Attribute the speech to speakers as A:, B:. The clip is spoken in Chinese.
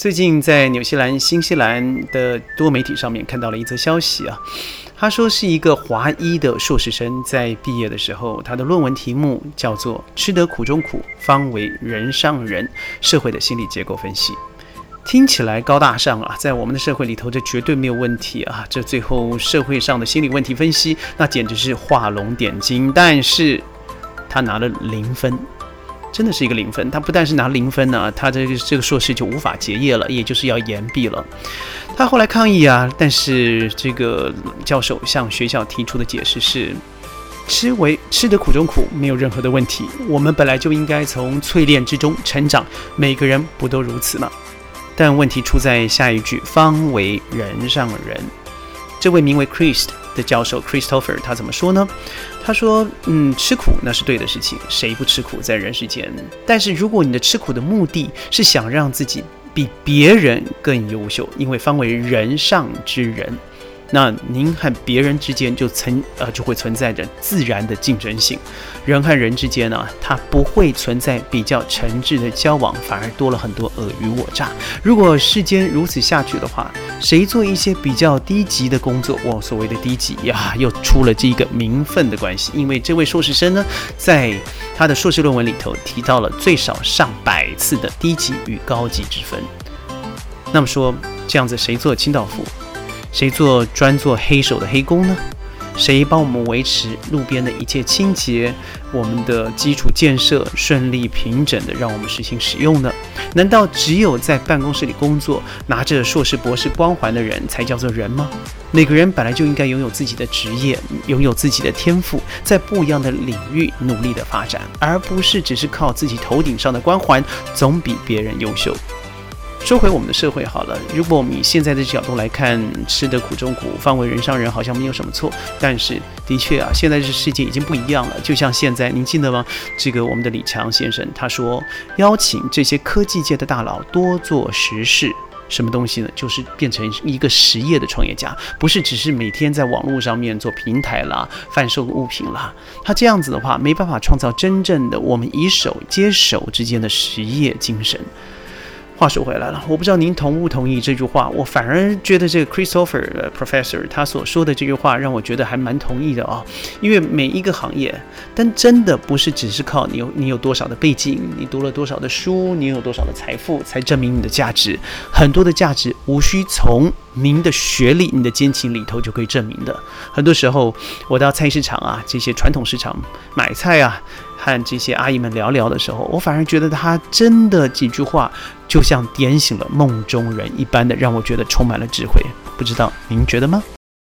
A: 最近在纽西兰、新西兰的多媒体上面看到了一则消息啊，他说是一个华裔的硕士生在毕业的时候，他的论文题目叫做“吃得苦中苦，方为人上人：社会的心理结构分析”。听起来高大上啊，在我们的社会里头，这绝对没有问题啊。这最后社会上的心理问题分析，那简直是画龙点睛。但是他拿了零分。真的是一个零分，他不但是拿零分呢，他这个这个硕士就无法结业了，也就是要延毕了。他后来抗议啊，但是这个教授向学校提出的解释是：吃为吃得苦中苦，没有任何的问题。我们本来就应该从淬炼之中成长，每个人不都如此吗？但问题出在下一句：方为人上人。这位名为 Christ 的教授 Christopher，他怎么说呢？他说：“嗯，吃苦那是对的事情，谁不吃苦在人世间？但是如果你的吃苦的目的是想让自己比别人更优秀，因为方为人上之人。”那您和别人之间就存呃就会存在着自然的竞争性，人和人之间呢，它不会存在比较诚挚的交往，反而多了很多尔虞我诈。如果世间如此下去的话，谁做一些比较低级的工作，哇，所谓的低级呀，又出了这个名分的关系。因为这位硕士生呢，在他的硕士论文里头提到了最少上百次的低级与高级之分。那么说这样子，谁做清道夫？谁做专做黑手的黑工呢？谁帮我们维持路边的一切清洁？我们的基础建设顺利平整的，让我们实行使用呢？难道只有在办公室里工作、拿着硕士博士光环的人才叫做人吗？每个人本来就应该拥有自己的职业，拥有自己的天赋，在不一样的领域努力的发展，而不是只是靠自己头顶上的光环，总比别人优秀。说回我们的社会好了，如果我们以现在的角度来看，吃得苦中苦，方为人上人，好像没有什么错。但是，的确啊，现在这世界已经不一样了。就像现在，您记得吗？这个我们的李强先生他说，邀请这些科技界的大佬多做实事，什么东西呢？就是变成一个实业的创业家，不是只是每天在网络上面做平台啦、贩售物品啦。他这样子的话，没办法创造真正的我们以手接手之间的实业精神。话说回来了，我不知道您同不同意这句话。我反而觉得这个 Christopher Professor 他所说的这句话让我觉得还蛮同意的啊。因为每一个行业，但真的不是只是靠你有你有多少的背景，你读了多少的书，你有多少的财富才证明你的价值。很多的价值无需从您的学历、你的奸情里头就可以证明的。很多时候，我到菜市场啊，这些传统市场买菜啊。和这些阿姨们聊聊的时候，我反而觉得他真的几句话就像点醒了梦中人一般的，让我觉得充满了智慧。不知道您觉得吗？